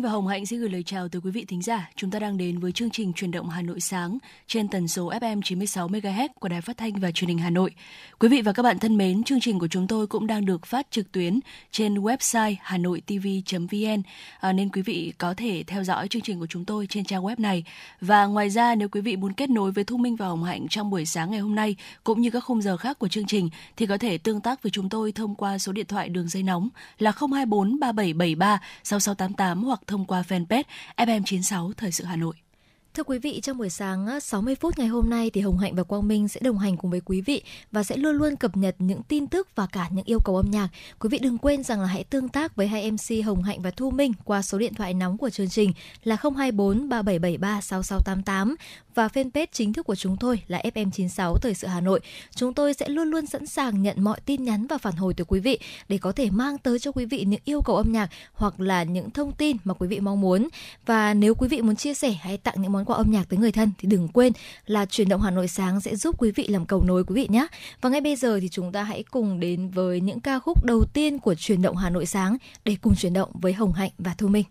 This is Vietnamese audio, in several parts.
Minh và Hồng Hạnh xin gửi lời chào tới quý vị thính giả. Chúng ta đang đến với chương trình Truyền động Hà Nội sáng trên tần số FM 96 MHz của Đài Phát thanh và Truyền hình Hà Nội. Quý vị và các bạn thân mến, chương trình của chúng tôi cũng đang được phát trực tuyến trên website hanoitv.vn à, nên quý vị có thể theo dõi chương trình của chúng tôi trên trang web này. Và ngoài ra nếu quý vị muốn kết nối với Thu Minh và Hồng Hạnh trong buổi sáng ngày hôm nay cũng như các khung giờ khác của chương trình thì có thể tương tác với chúng tôi thông qua số điện thoại đường dây nóng là 024 3773 6688 hoặc thông qua fanpage FM96 Thời sự Hà Nội. Thưa quý vị, trong buổi sáng ờ, 60 phút ngày hôm nay thì Hồng Hạnh và Quang Minh sẽ đồng hành cùng với quý vị và sẽ luôn luôn cập nhật những tin tức và cả những yêu cầu âm nhạc. Quý vị đừng quên rằng là hãy tương tác với hai MC Hồng Hạnh và Thu Minh qua số điện thoại nóng của chương trình là 024 3773 6688 và fanpage chính thức của chúng tôi là FM96 Thời sự Hà Nội. Chúng tôi sẽ luôn luôn sẵn sàng nhận mọi tin nhắn và phản hồi từ quý vị để có thể mang tới cho quý vị những yêu cầu âm nhạc hoặc là những thông tin mà quý vị mong muốn. Và nếu quý vị muốn chia sẻ hay tặng những món quà âm nhạc tới người thân thì đừng quên là chuyển động Hà Nội sáng sẽ giúp quý vị làm cầu nối quý vị nhé. Và ngay bây giờ thì chúng ta hãy cùng đến với những ca khúc đầu tiên của chuyển động Hà Nội sáng để cùng chuyển động với Hồng Hạnh và Thu Minh.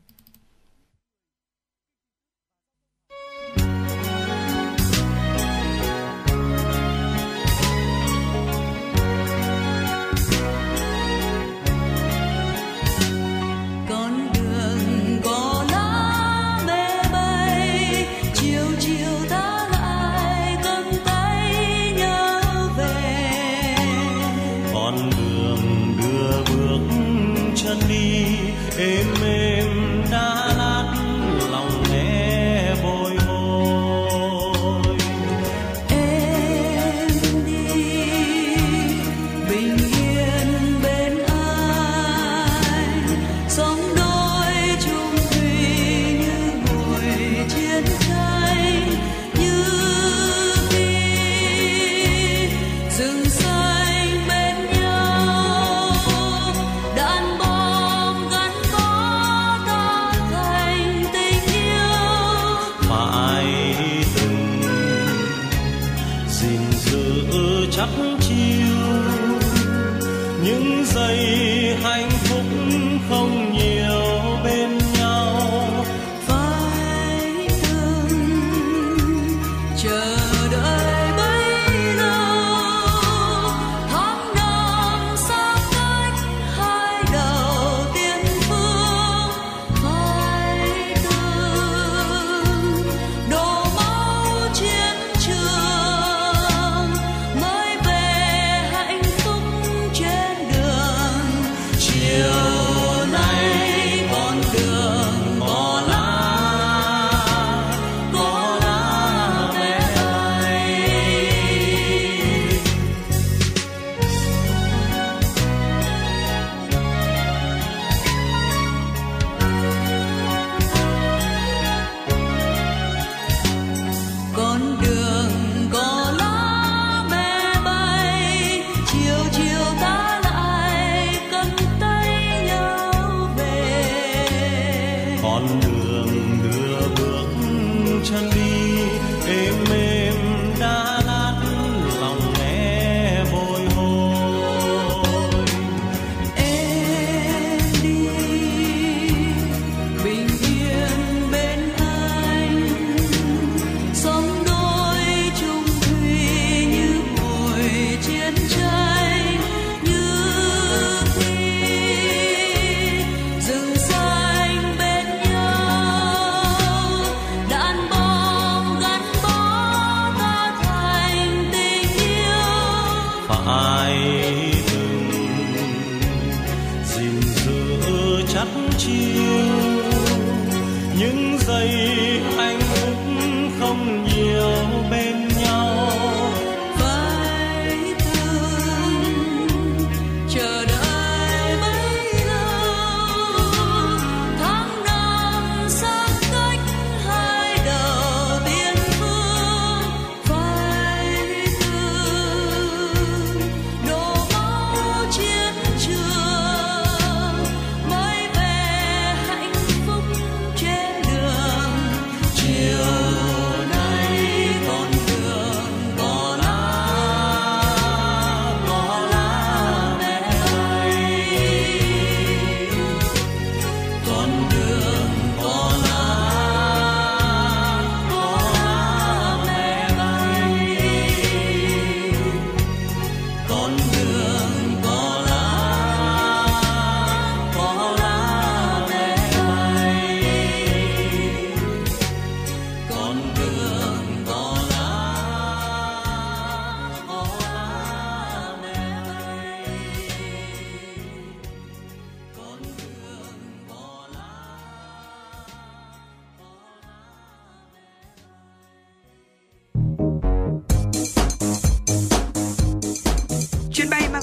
on blue.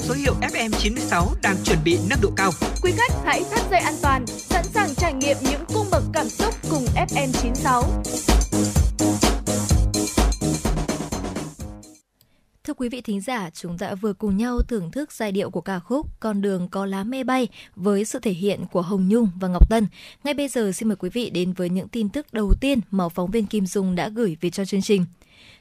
Số hiệu FM 96 đang chuẩn bị nâng độ cao. Quý khách hãy thắt dây an toàn, sẵn sàng trải nghiệm những cung bậc cảm xúc cùng FM 96. Thưa quý vị thính giả, chúng ta vừa cùng nhau thưởng thức giai điệu của ca khúc Con đường có lá mê bay với sự thể hiện của Hồng Nhung và Ngọc Tân. Ngay bây giờ xin mời quý vị đến với những tin tức đầu tiên mà phóng viên Kim Dung đã gửi về cho chương trình.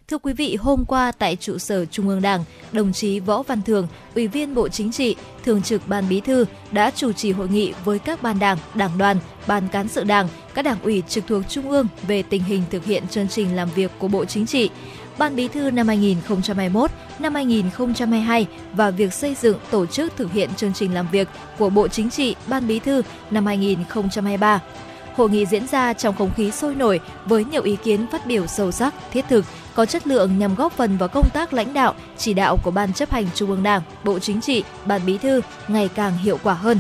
Thưa quý vị, hôm qua tại trụ sở Trung ương Đảng, đồng chí Võ Văn Thường, Ủy viên Bộ Chính trị, Thường trực Ban Bí thư đã chủ trì hội nghị với các ban đảng, đảng đoàn, ban cán sự đảng, các đảng ủy trực thuộc Trung ương về tình hình thực hiện chương trình làm việc của Bộ Chính trị. Ban Bí thư năm 2021, năm 2022 và việc xây dựng tổ chức thực hiện chương trình làm việc của Bộ Chính trị, Ban Bí thư năm 2023. Hội nghị diễn ra trong không khí sôi nổi với nhiều ý kiến phát biểu sâu sắc, thiết thực, có chất lượng nhằm góp phần vào công tác lãnh đạo, chỉ đạo của Ban chấp hành Trung ương Đảng, Bộ Chính trị, Ban Bí thư ngày càng hiệu quả hơn.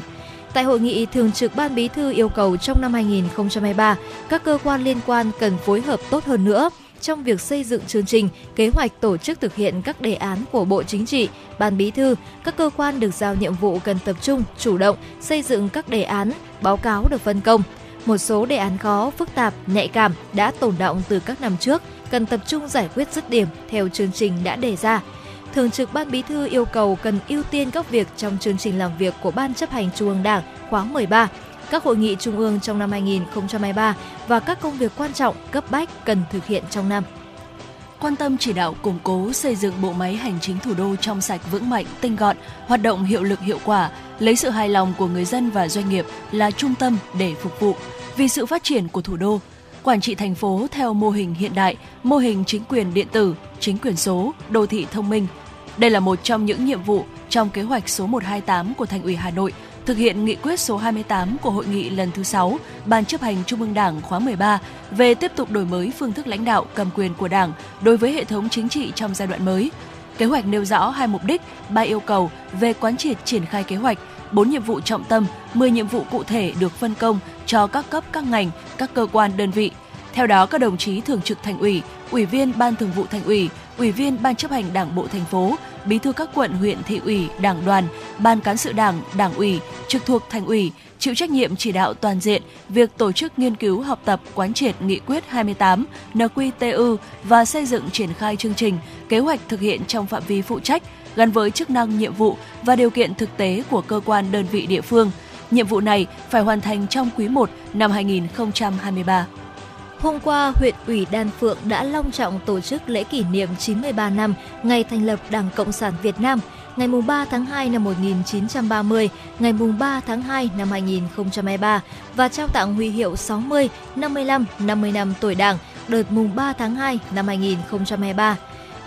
Tại hội nghị, Thường trực Ban Bí thư yêu cầu trong năm 2023, các cơ quan liên quan cần phối hợp tốt hơn nữa trong việc xây dựng chương trình, kế hoạch tổ chức thực hiện các đề án của Bộ Chính trị, Ban Bí thư, các cơ quan được giao nhiệm vụ cần tập trung, chủ động xây dựng các đề án, báo cáo được phân công. Một số đề án khó, phức tạp, nhạy cảm đã tồn động từ các năm trước, cần tập trung giải quyết dứt điểm theo chương trình đã đề ra. Thường trực Ban Bí thư yêu cầu cần ưu tiên các việc trong chương trình làm việc của Ban chấp hành Trung ương Đảng khóa 13, các hội nghị trung ương trong năm 2023 và các công việc quan trọng cấp bách cần thực hiện trong năm quan tâm chỉ đạo củng cố xây dựng bộ máy hành chính thủ đô trong sạch vững mạnh, tinh gọn, hoạt động hiệu lực hiệu quả, lấy sự hài lòng của người dân và doanh nghiệp là trung tâm để phục vụ vì sự phát triển của thủ đô. Quản trị thành phố theo mô hình hiện đại, mô hình chính quyền điện tử, chính quyền số, đô thị thông minh. Đây là một trong những nhiệm vụ trong kế hoạch số 128 của Thành ủy Hà Nội thực hiện nghị quyết số 28 của hội nghị lần thứ 6 Ban chấp hành Trung ương Đảng khóa 13 về tiếp tục đổi mới phương thức lãnh đạo cầm quyền của Đảng đối với hệ thống chính trị trong giai đoạn mới. Kế hoạch nêu rõ hai mục đích, ba yêu cầu về quán triệt triển khai kế hoạch, bốn nhiệm vụ trọng tâm, 10 nhiệm vụ cụ thể được phân công cho các cấp các ngành, các cơ quan đơn vị. Theo đó, các đồng chí thường trực thành ủy, ủy viên ban thường vụ thành ủy, ủy viên ban chấp hành đảng bộ thành phố, bí thư các quận, huyện, thị ủy, đảng đoàn, ban cán sự đảng, đảng ủy, trực thuộc thành ủy, chịu trách nhiệm chỉ đạo toàn diện việc tổ chức nghiên cứu học tập quán triệt nghị quyết 28 NQTU và xây dựng triển khai chương trình, kế hoạch thực hiện trong phạm vi phụ trách gắn với chức năng nhiệm vụ và điều kiện thực tế của cơ quan đơn vị địa phương. Nhiệm vụ này phải hoàn thành trong quý 1 năm 2023. Hôm qua, huyện ủy Đan Phượng đã long trọng tổ chức lễ kỷ niệm 93 năm ngày thành lập Đảng Cộng sản Việt Nam, ngày 3 tháng 2 năm 1930, ngày 3 tháng 2 năm 2023 và trao tặng huy hiệu 60, 55, 50 năm tuổi Đảng đợt mùng 3 tháng 2 năm 2023.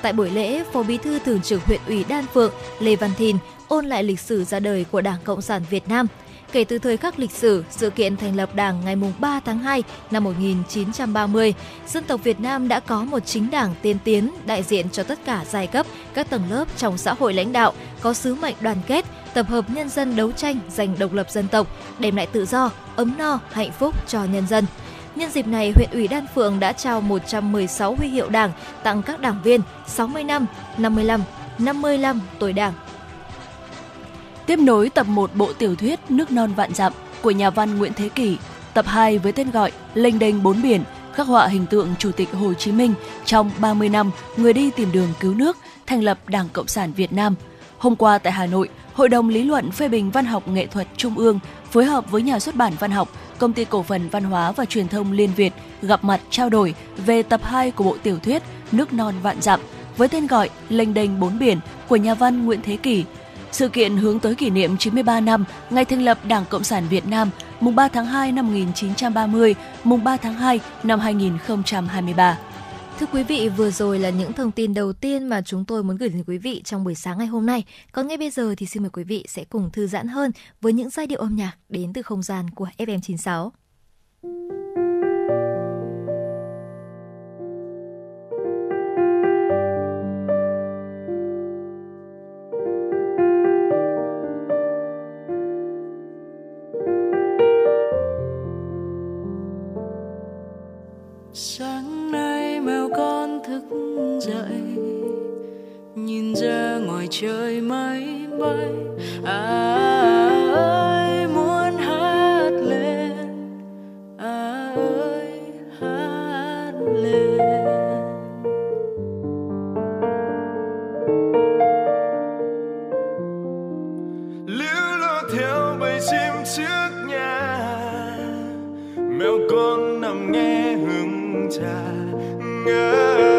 Tại buổi lễ, Phó Bí thư Thường trực huyện ủy Đan Phượng Lê Văn Thìn ôn lại lịch sử ra đời của Đảng Cộng sản Việt Nam – Kể từ thời khắc lịch sử, sự kiện thành lập Đảng ngày 3 tháng 2 năm 1930, dân tộc Việt Nam đã có một chính đảng tiên tiến đại diện cho tất cả giai cấp, các tầng lớp trong xã hội lãnh đạo, có sứ mệnh đoàn kết, tập hợp nhân dân đấu tranh giành độc lập dân tộc, đem lại tự do, ấm no, hạnh phúc cho nhân dân. Nhân dịp này, huyện ủy Đan Phượng đã trao 116 huy hiệu Đảng tặng các đảng viên 60 năm, 55, 55 tuổi Đảng Tiếp nối tập 1 bộ tiểu thuyết Nước non vạn dặm của nhà văn Nguyễn Thế Kỷ, tập 2 với tên gọi Lênh đênh bốn biển, khắc họa hình tượng Chủ tịch Hồ Chí Minh trong 30 năm người đi tìm đường cứu nước, thành lập Đảng Cộng sản Việt Nam. Hôm qua tại Hà Nội, Hội đồng lý luận phê bình văn học nghệ thuật Trung ương phối hợp với nhà xuất bản văn học, Công ty cổ phần văn hóa và truyền thông Liên Việt gặp mặt trao đổi về tập 2 của bộ tiểu thuyết Nước non vạn dặm với tên gọi Lênh đênh bốn biển của nhà văn Nguyễn Thế Kỷ sự kiện hướng tới kỷ niệm 93 năm ngày thành lập Đảng Cộng sản Việt Nam, mùng 3 tháng 2 năm 1930, mùng 3 tháng 2 năm 2023. Thưa quý vị, vừa rồi là những thông tin đầu tiên mà chúng tôi muốn gửi đến quý vị trong buổi sáng ngày hôm nay. Còn ngay bây giờ thì xin mời quý vị sẽ cùng thư giãn hơn với những giai điệu âm nhạc đến từ không gian của FM96. Trời mây bay. À ơi, muốn hát lên. À ơi, hát lên. Liễu lo theo bầy chim trước nhà. Mèo con nằm nghe hương trà. Ngơ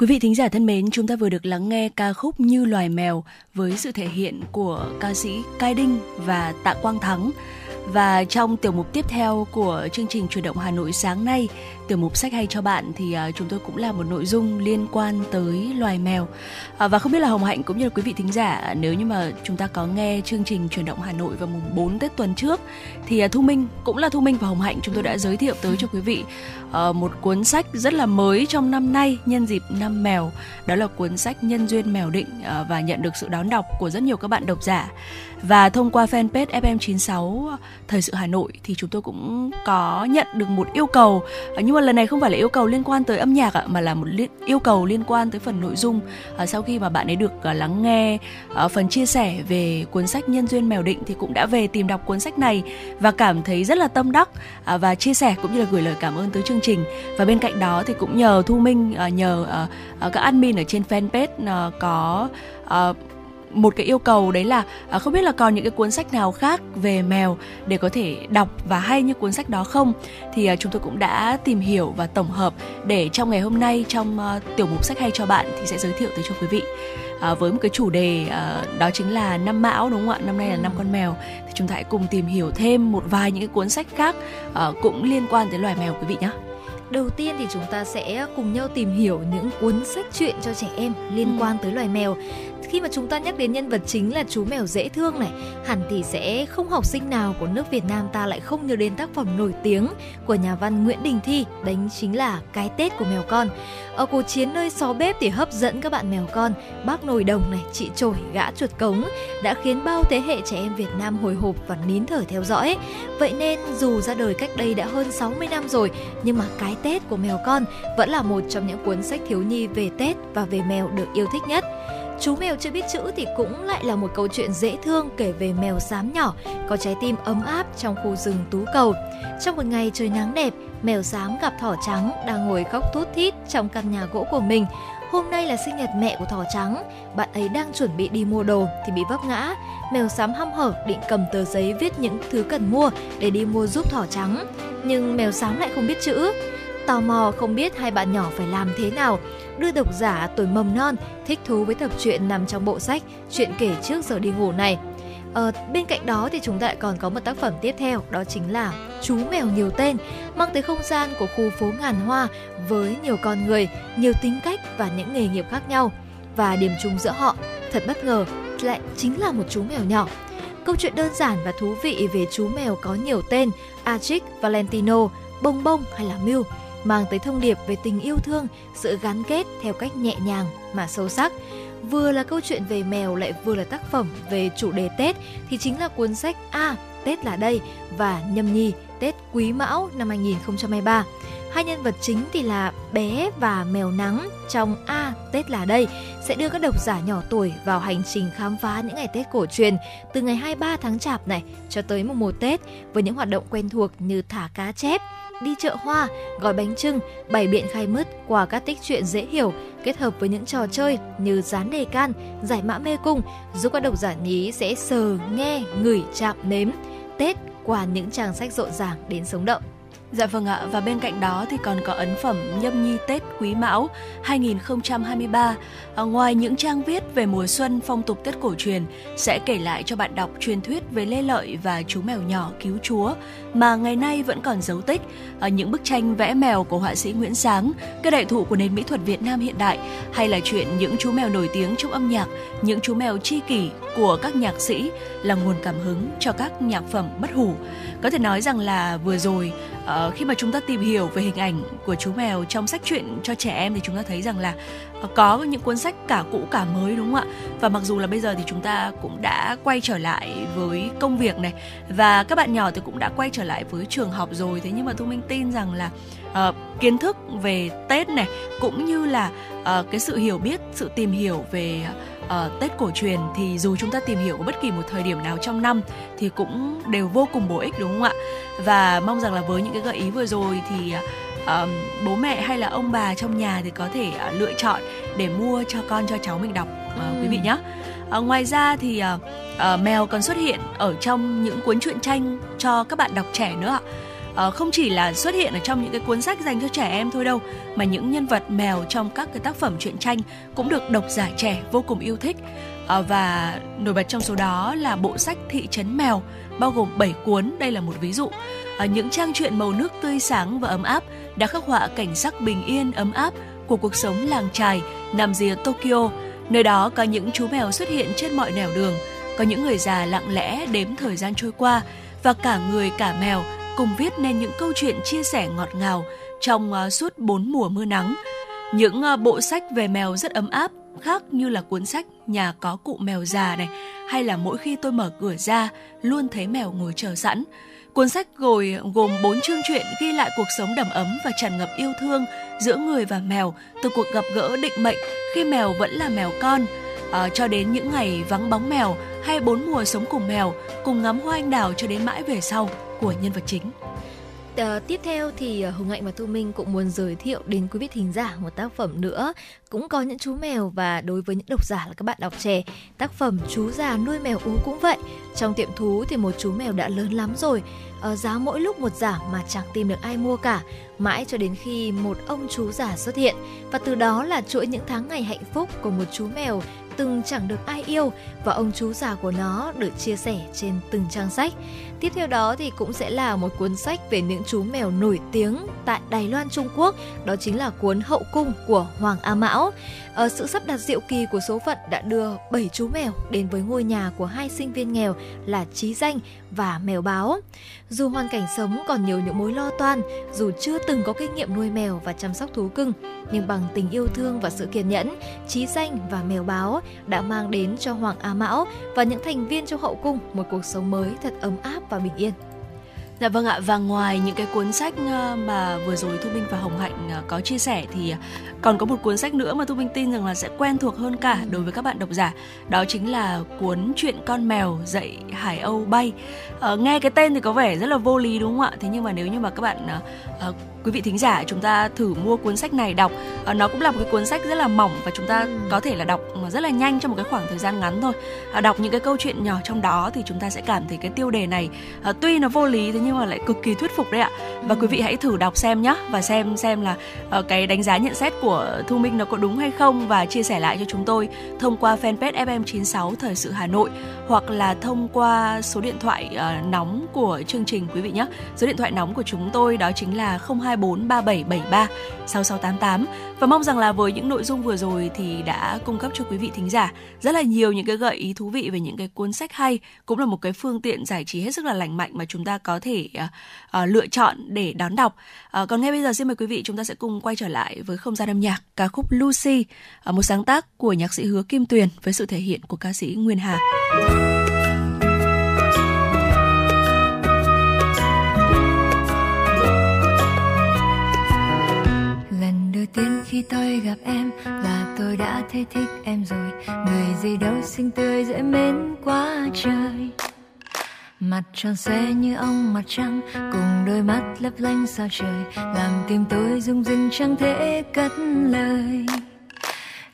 Quý vị thính giả thân mến, chúng ta vừa được lắng nghe ca khúc Như loài mèo với sự thể hiện của ca sĩ Cai Đinh và Tạ Quang Thắng. Và trong tiểu mục tiếp theo của chương trình chuyển động Hà Nội sáng nay, tiểu mục sách hay cho bạn thì uh, chúng tôi cũng là một nội dung liên quan tới loài mèo. Uh, và không biết là Hồng Hạnh cũng như là quý vị thính giả nếu như mà chúng ta có nghe chương trình chuyển động Hà Nội vào mùng 4 Tết tuần trước thì uh, Thu Minh cũng là Thu Minh và Hồng Hạnh chúng tôi đã giới thiệu tới cho quý vị uh, một cuốn sách rất là mới trong năm nay nhân dịp năm mèo. Đó là cuốn sách Nhân duyên mèo định uh, và nhận được sự đón đọc của rất nhiều các bạn độc giả và thông qua fanpage FM96 ờ, Thời sự Hà Nội thì chúng tôi cũng có nhận được một yêu cầu nhưng mà Vâng, lần này không phải là yêu cầu liên quan tới âm nhạc ạ mà là một li- yêu cầu liên quan tới phần nội dung. À, sau khi mà bạn ấy được à, lắng nghe à, phần chia sẻ về cuốn sách Nhân duyên mèo định thì cũng đã về tìm đọc cuốn sách này và cảm thấy rất là tâm đắc à, và chia sẻ cũng như là gửi lời cảm ơn tới chương trình. Và bên cạnh đó thì cũng nhờ Thu Minh à, nhờ à, à các admin ở trên fanpage à, có à, một cái yêu cầu đấy là à, không biết là còn những cái cuốn sách nào khác về mèo để có thể đọc và hay như cuốn sách đó không? Thì à, chúng tôi cũng đã tìm hiểu và tổng hợp để trong ngày hôm nay trong uh, tiểu mục sách hay cho bạn thì sẽ giới thiệu tới cho quý vị. À, với một cái chủ đề à, đó chính là năm mão đúng không ạ? Năm nay là năm con mèo. Thì chúng ta hãy cùng tìm hiểu thêm một vài những cái cuốn sách khác à, cũng liên quan tới loài mèo quý vị nhé Đầu tiên thì chúng ta sẽ cùng nhau tìm hiểu những cuốn sách truyện cho trẻ em liên ừ. quan tới loài mèo khi mà chúng ta nhắc đến nhân vật chính là chú mèo dễ thương này, hẳn thì sẽ không học sinh nào của nước Việt Nam ta lại không nhớ đến tác phẩm nổi tiếng của nhà văn Nguyễn Đình Thi đấy chính là cái Tết của mèo con. Ở cuộc chiến nơi xó bếp thì hấp dẫn các bạn mèo con, bác nồi đồng này, chị trổi gã chuột cống đã khiến bao thế hệ trẻ em Việt Nam hồi hộp và nín thở theo dõi. Vậy nên dù ra đời cách đây đã hơn 60 năm rồi, nhưng mà cái Tết của mèo con vẫn là một trong những cuốn sách thiếu nhi về Tết và về mèo được yêu thích nhất. Chú mèo chưa biết chữ thì cũng lại là một câu chuyện dễ thương kể về mèo xám nhỏ có trái tim ấm áp trong khu rừng tú cầu. Trong một ngày trời nắng đẹp, mèo xám gặp thỏ trắng đang ngồi khóc thút thít trong căn nhà gỗ của mình. Hôm nay là sinh nhật mẹ của thỏ trắng, bạn ấy đang chuẩn bị đi mua đồ thì bị vấp ngã. Mèo xám hăm hở định cầm tờ giấy viết những thứ cần mua để đi mua giúp thỏ trắng. Nhưng mèo xám lại không biết chữ. Tò mò không biết hai bạn nhỏ phải làm thế nào đưa độc giả tuổi mầm non thích thú với tập truyện nằm trong bộ sách Chuyện kể trước giờ đi ngủ này. Ờ, bên cạnh đó thì chúng ta lại còn có một tác phẩm tiếp theo đó chính là Chú mèo nhiều tên mang tới không gian của khu phố ngàn hoa với nhiều con người, nhiều tính cách và những nghề nghiệp khác nhau. Và điểm chung giữa họ thật bất ngờ lại chính là một chú mèo nhỏ. Câu chuyện đơn giản và thú vị về chú mèo có nhiều tên Archie, Valentino, Bông Bông hay là Mew mang tới thông điệp về tình yêu thương, sự gắn kết theo cách nhẹ nhàng mà sâu sắc. Vừa là câu chuyện về mèo lại vừa là tác phẩm về chủ đề Tết thì chính là cuốn sách A Tết là đây và Nhâm Nhi Tết Quý Mão năm 2023. Hai nhân vật chính thì là bé và mèo nắng trong A Tết là đây sẽ đưa các độc giả nhỏ tuổi vào hành trình khám phá những ngày Tết cổ truyền từ ngày 23 tháng Chạp này cho tới mùng 1 Tết với những hoạt động quen thuộc như thả cá chép, đi chợ hoa, gói bánh trưng, bày biện khai mứt qua các tích truyện dễ hiểu kết hợp với những trò chơi như dán đề can, giải mã mê cung giúp các độc giả nhí sẽ sờ, nghe, ngửi, chạm, nếm Tết qua những trang sách rộn ràng đến sống động. Dạ vâng ạ, và bên cạnh đó thì còn có ấn phẩm Nhâm Nhi Tết Quý Mão 2023. À, ngoài những trang viết về mùa xuân phong tục Tết cổ truyền sẽ kể lại cho bạn đọc truyền thuyết về Lê Lợi và chú mèo nhỏ cứu chúa mà ngày nay vẫn còn dấu tích. À, những bức tranh vẽ mèo của họa sĩ Nguyễn Sáng, cái đại thụ của nền mỹ thuật Việt Nam hiện đại hay là chuyện những chú mèo nổi tiếng trong âm nhạc, những chú mèo chi kỷ của các nhạc sĩ là nguồn cảm hứng cho các nhạc phẩm bất hủ. Có thể nói rằng là vừa rồi à, uh, khi mà chúng ta tìm hiểu về hình ảnh của chú mèo trong sách truyện cho trẻ em thì chúng ta thấy rằng là uh, có những cuốn sách cả cũ cả mới đúng không ạ? Và mặc dù là bây giờ thì chúng ta cũng đã quay trở lại với công việc này và các bạn nhỏ thì cũng đã quay trở lại với trường học rồi. Thế nhưng mà thu minh tin rằng là uh, kiến thức về tết này cũng như là uh, cái sự hiểu biết sự tìm hiểu về uh, Tết cổ truyền thì dù chúng ta tìm hiểu ở bất kỳ một thời điểm nào trong năm thì cũng đều vô cùng bổ ích đúng không ạ? Và mong rằng là với những cái gợi ý vừa rồi thì uh, bố mẹ hay là ông bà trong nhà thì có thể uh, lựa chọn để mua cho con cho cháu mình đọc uh, ừ. quý vị nhé. Uh, ngoài ra thì uh, uh, mèo còn xuất hiện ở trong những cuốn truyện tranh cho các bạn đọc trẻ nữa ạ uh, không chỉ là xuất hiện ở trong những cái cuốn sách dành cho trẻ em thôi đâu mà những nhân vật mèo trong các cái tác phẩm truyện tranh cũng được độc giả trẻ vô cùng yêu thích. Uh, và nổi bật trong số đó là bộ sách thị trấn mèo bao gồm 7 cuốn đây là một ví dụ. Uh, những trang truyện màu nước tươi sáng và ấm áp đã khắc họa cảnh sắc bình yên ấm áp của cuộc sống làng trài nằm rìa Tokyo. Nơi đó có những chú mèo xuất hiện trên mọi nẻo đường có những người già lặng lẽ đếm thời gian trôi qua và cả người cả mèo cùng viết nên những câu chuyện chia sẻ ngọt ngào trong uh, suốt bốn mùa mưa nắng. Những uh, bộ sách về mèo rất ấm áp, khác như là cuốn sách Nhà có cụ mèo già này, hay là mỗi khi tôi mở cửa ra luôn thấy mèo ngồi chờ sẵn. Cuốn sách gồm gồm 4 chương truyện ghi lại cuộc sống đầm ấm và tràn ngập yêu thương giữa người và mèo từ cuộc gặp gỡ định mệnh khi mèo vẫn là mèo con à, cho đến những ngày vắng bóng mèo hay bốn mùa sống cùng mèo cùng ngắm hoa anh đào cho đến mãi về sau của nhân vật chính. À, tiếp theo thì ờ, Hồng Hạnh và Thu Minh cũng muốn giới thiệu đến quý vị thính giả một tác phẩm nữa. Cũng có những chú mèo và đối với những độc giả là các bạn đọc trẻ tác phẩm chú già nuôi mèo ú cũng vậy. Trong tiệm thú thì một chú mèo đã lớn lắm rồi. À, giá mỗi lúc một giảm mà chẳng tìm được ai mua cả. Mãi cho đến khi một ông chú già xuất hiện. Và từ đó là chuỗi những tháng ngày hạnh phúc của một chú mèo từng chẳng được ai yêu và ông chú già của nó được chia sẻ trên từng trang sách. Tiếp theo đó thì cũng sẽ là một cuốn sách về những chú mèo nổi tiếng tại Đài Loan Trung Quốc, đó chính là cuốn Hậu cung của Hoàng A Mão. Ở sự sắp đặt diệu kỳ của số phận đã đưa 7 chú mèo đến với ngôi nhà của hai sinh viên nghèo là Trí Danh và Mèo Báo. Dù hoàn cảnh sống còn nhiều những mối lo toan, dù chưa từng có kinh nghiệm nuôi mèo và chăm sóc thú cưng, nhưng bằng tình yêu thương và sự kiên nhẫn, Trí Danh và Mèo Báo đã mang đến cho Hoàng A Mão và những thành viên trong hậu cung một cuộc sống mới thật ấm áp và bình yên. Dạ vâng ạ và ngoài những cái cuốn sách ờ, mà vừa rồi Thu Minh và Hồng Hạnh ờ, có chia sẻ thì ờ, còn có một cuốn sách nữa mà Thu Minh tin rằng là sẽ quen thuộc hơn cả đối với các bạn độc giả đó chính là cuốn chuyện con mèo dạy Hải Âu bay. À, nghe cái tên thì có vẻ rất là vô lý đúng không ạ? Thế nhưng mà nếu như mà các bạn à, quý vị thính giả chúng ta thử mua cuốn sách này đọc. Uh, nó cũng là một cái cuốn sách rất là mỏng và chúng ta ừ. có thể là đọc rất là nhanh trong một cái khoảng thời gian ngắn thôi. Uh, đọc những cái câu chuyện nhỏ trong đó thì chúng ta sẽ cảm thấy cái tiêu đề này uh, tuy nó vô lý thế nhưng mà lại cực kỳ thuyết phục đấy ạ. Và quý vị hãy thử đọc xem nhé và xem xem là uh, cái đánh giá nhận xét của thu minh nó có đúng hay không và chia sẻ lại cho chúng tôi thông qua fanpage fm 96 thời sự hà nội hoặc là thông qua số điện thoại uh, nóng của chương trình quý vị nhé số điện thoại nóng của chúng tôi đó chính là 02 024 3773 6688 và mong rằng là với những nội dung vừa rồi thì đã cung cấp cho quý vị thính giả rất là nhiều những cái gợi ý thú vị về những cái cuốn sách hay cũng là một cái phương tiện giải trí hết sức là lành mạnh mà chúng ta có thể uh, uh, lựa chọn để đón đọc. Uh, còn ngay bây giờ xin mời quý vị chúng ta sẽ cùng quay trở lại với không gian âm nhạc ca khúc Lucy, uh, một sáng tác của nhạc sĩ Hứa Kim Tuyền với sự thể hiện của ca sĩ Nguyên Hà. Khi tôi gặp em là tôi đã thấy thích em rồi. Người gì đâu xinh tươi dễ mến quá trời. Mặt tròn xoe như ông mặt trăng cùng đôi mắt lấp lánh sao trời. Làm tim tôi rung rinh chẳng thể cất lời.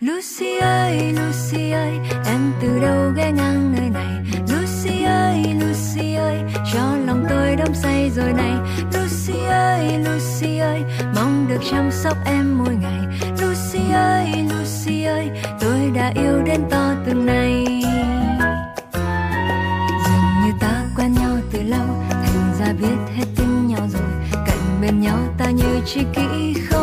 Lucy ơi, Lucy ơi, em từ đâu ghé ngang nơi này? Lucy ơi, Lucy ơi, cho lòng tôi đắm say rồi này. Lucy ơi, Lucy ơi, mong được chăm sóc em mỗi ngày. Lucy ơi, Lucy ơi, tôi đã yêu đến to từng này Dường như ta quen nhau từ lâu, thành ra biết hết tin nhau rồi. Cạnh bên nhau ta như tri kỷ không?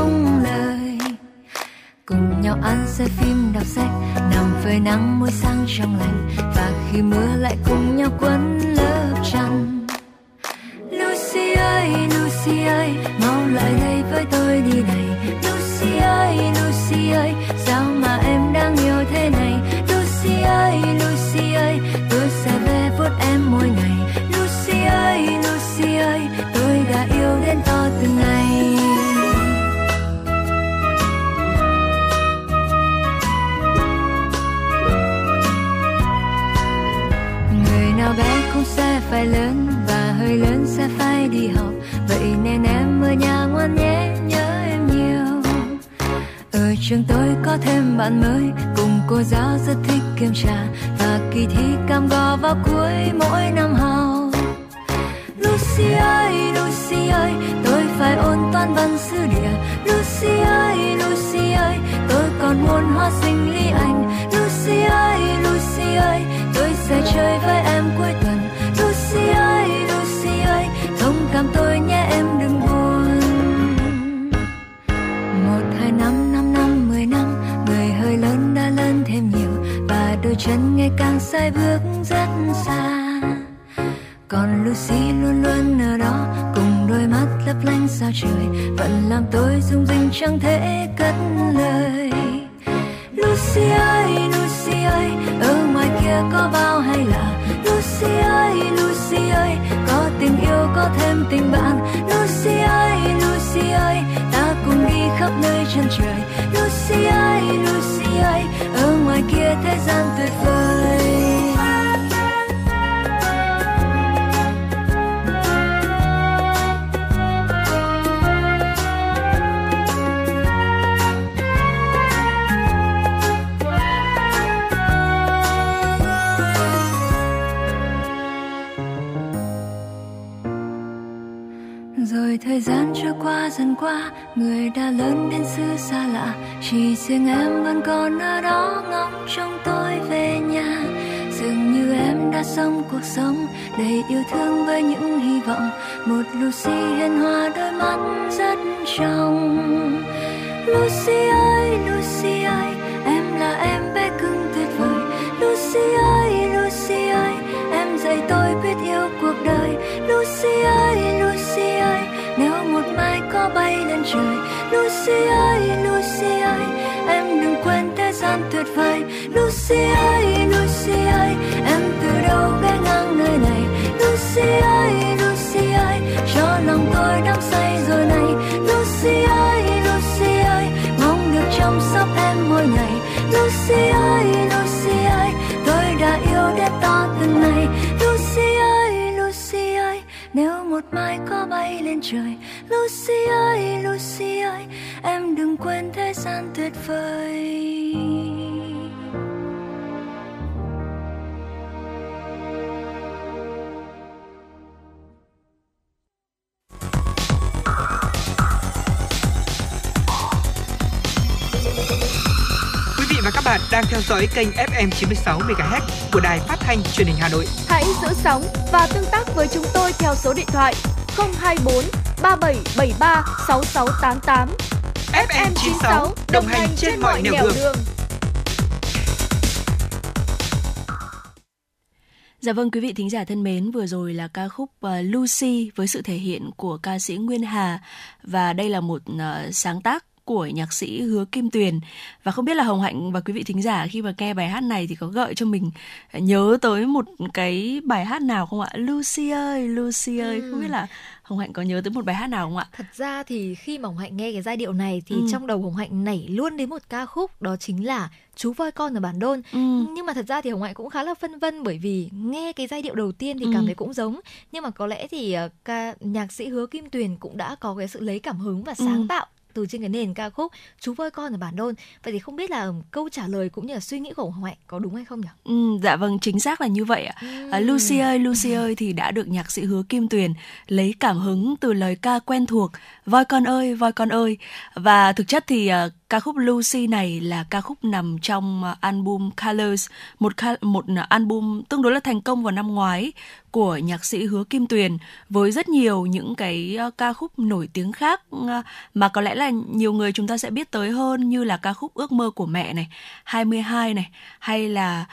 Cùng nhau ăn xem phim đọc sách nằm phơi nắng môi sang trong lành, và khi mưa lại cùng nhau quấn lớp chăn. Lucy ơi Lucy ơi, mau lại đây với tôi đi này. Lucy ơi Lucy ơi, sao mà em đang yêu thế này? Lucy ơi Lucy ơi, tôi sẽ về vuốt em mỗi ngày. Lucy ơi Lucy ơi, tôi đã yêu đến to từng ngày. Bé cũng sẽ phải lớn và hơi lớn sẽ phải đi học. Vậy nên em ở nhà ngoan nhé, nhớ em nhiều. Ở trường tôi có thêm bạn mới, cùng cô giáo rất thích kiểm tra và kỳ thi cam go vào cuối mỗi năm học. Lucy ơi Lucy ơi, tôi phải ôn toán văn sử địa. Lucy ơi Lucy ơi, tôi còn muốn hóa sinh lý anh Lucy ơi Lucy ơi sẽ chơi với em cuối tuần. Lucy ơi Lucy ơi, thông cảm tôi nhé, em đừng buồn. Một, hai, năm năm năm, mười năm, người hơi lớn đã lớn thêm nhiều, và đôi chân ngày càng sai bước rất xa. Còn Lucy luôn luôn ở đó, cùng đôi mắt lấp lánh sao trời, vẫn làm tôi rung rinh chẳng thể cất lời. Lucy ơi Lucy ơi, ở ngoài kia có bao hay là? Lucy ơi Lucy ơi, có tình yêu, có thêm tình bạn. Lucy ơi Lucy ơi, ta cùng đi khắp nơi chân trời. Lucy ơi Lucy ơi, ở ngoài kia thế gian tuyệt vời. Thời gian trôi qua dần qua, người đã lớn đến xứ xa lạ. Chỉ riêng em vẫn còn ở đó, ngóng trông tôi về nhà. Dường như em đã sống cuộc sống đầy yêu thương với những hy vọng. Một Lucy hiền hòa, đôi mắt rất trong. Lucy ơi Lucy ơi. Dõi kênh FM 96 MHz của đài phát thanh truyền hình Hà Nội. Hãy giữ sóng và tương tác với chúng tôi theo số điện thoại 024 3773 6688. FM 96 đồng hành trên mọi nẻo đường. Dạ vâng quý vị thính giả thân mến, vừa rồi là ca khúc uh, Lucy với sự thể hiện của ca sĩ Nguyên Hà và đây là một uh, sáng tác của nhạc sĩ Hứa Kim Tuyền và không biết là Hồng Hạnh và quý vị thính giả khi mà nghe bài hát này thì có gợi cho mình nhớ tới một cái bài hát nào không ạ? Lucy ơi, Lucy ơi, Ừ. không biết là Hồng Hạnh có nhớ tới một bài hát nào không ạ? Thật ra thì khi mà Hồng Hạnh nghe cái giai điệu này thì Ừ. trong đầu Hồng Hạnh nảy luôn đến một ca khúc đó chính là Chú voi con ở bản đôn. Ừ. Nhưng mà thật ra thì Hồng Hạnh cũng khá là phân vân bởi vì nghe cái giai điệu đầu tiên thì cảm Ừ. thấy cũng giống nhưng mà có lẽ thì ờ, ca nhạc sĩ Hứa Kim Tuyền cũng đã có cái sự lấy cảm hứng và sáng Ừ. tạo từ trên cái nền ca khúc Chú voi con ở bản đôn. Vậy thì không biết là câu trả lời cũng như là suy nghĩ của Hồng Hạnh có đúng hay không nhỉ? Ừ, dạ vâng chính xác là như vậy ạ. À, Lucy ơi, Lucy ơi thì đã được nhạc sĩ Hứa Kim Tuyền lấy cảm hứng từ lời ca quen thuộc Voi con ơi, voi con ơi. Và thực chất thì à, ca khúc Lucy này là ca khúc nằm trong à, album Colors, một ca, một à, album tương đối là thành công vào năm ngoái của nhạc sĩ Hứa Kim Tuyền với rất nhiều những cái à, ca khúc nổi tiếng khác mà có lẽ là nhiều người chúng ta sẽ biết tới hơn như là ca khúc Ước mơ của mẹ này, 22 này hay là